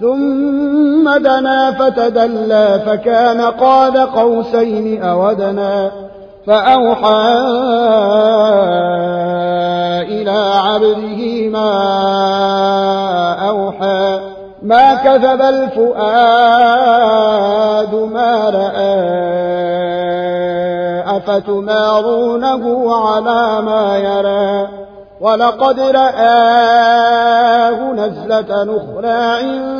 ثم دنا فتدلى فكان قاب قوسين أودنا فأوحى إلى عبده ما أوحى ما كذب الفؤاد ما رأى أفتمارونه على ما يرى ولقد رآه نزلة أخرى عند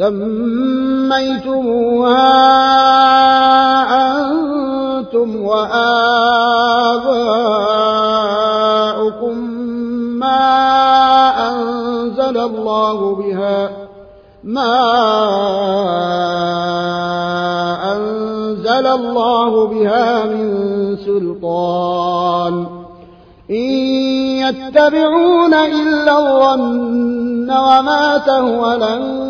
سميتموها أنتم وآباؤكم ما أنزل الله بها ما أنزل الله بها من سلطان إن يتبعون إلا الظن وما تهوى الأنفس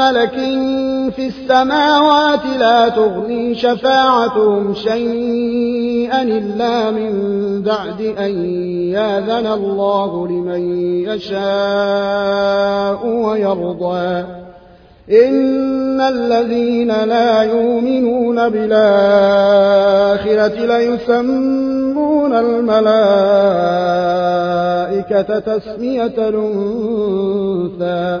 ملك في السماوات لا تغني شفاعتهم شيئا إلا من بعد أن ياذن الله لمن يشاء ويرضى. إن الذين لا يؤمنون بالآخرة ليسمون الملائكة تسمية الأنثى.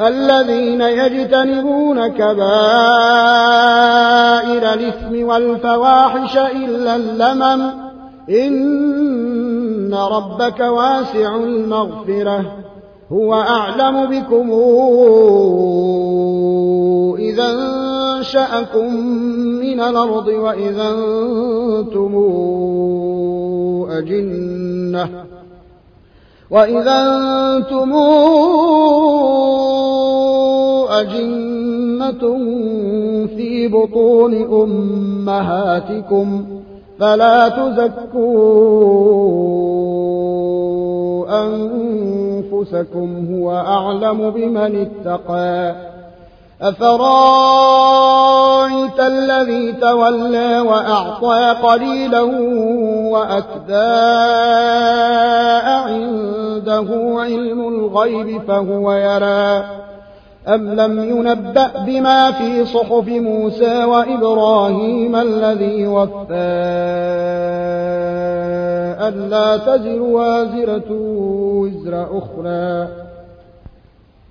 الذين يجتنبون كبائر الإثم والفواحش إلا اللمم. إن ربك واسع المغفرة. هو أعلم بكم إذا انشأكم من الأرض وإذا أنتم أجنة. وإذا أنتم أجنة في بطون أمهاتكم فلا تزكوا أنفسكم هو أعلم بمن اتقى أفرأيت الذي تولى وأعطى قليلا وأكدى عند عنده علم الغيب فهو يرى أم لم ينبأ بما في صحف موسى وإبراهيم الذي وفى ألا تزر وازرة وزر أخرى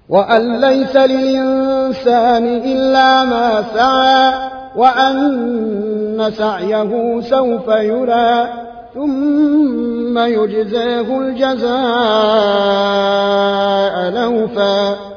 وأن ليس للإنسان إلا ما سعى وأن سعيه سوف يرى ثم يجزاه الجزاء لوفا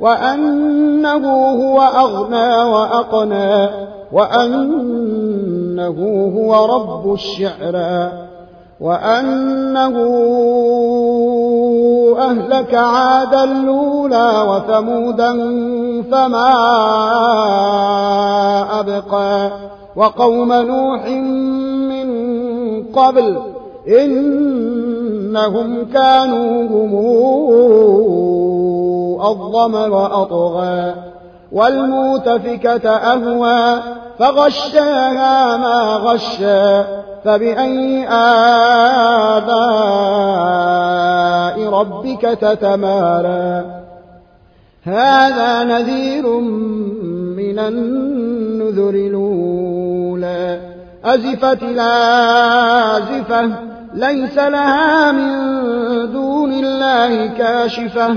وأنه هو أغنى وأقنى وأنه هو رب الشعرى وأنه أهلك عادا الأولى وثمودا فما أبقى وقوم نوح من قبل إنهم كانوا هم أظلم وأطغى والمؤتفكة أهوى فغشاها ما غشى فبأي آلاء ربك تتمارى هذا نذير من النذر الأولى أزفت الآزفة ليس لها من دون الله كاشفة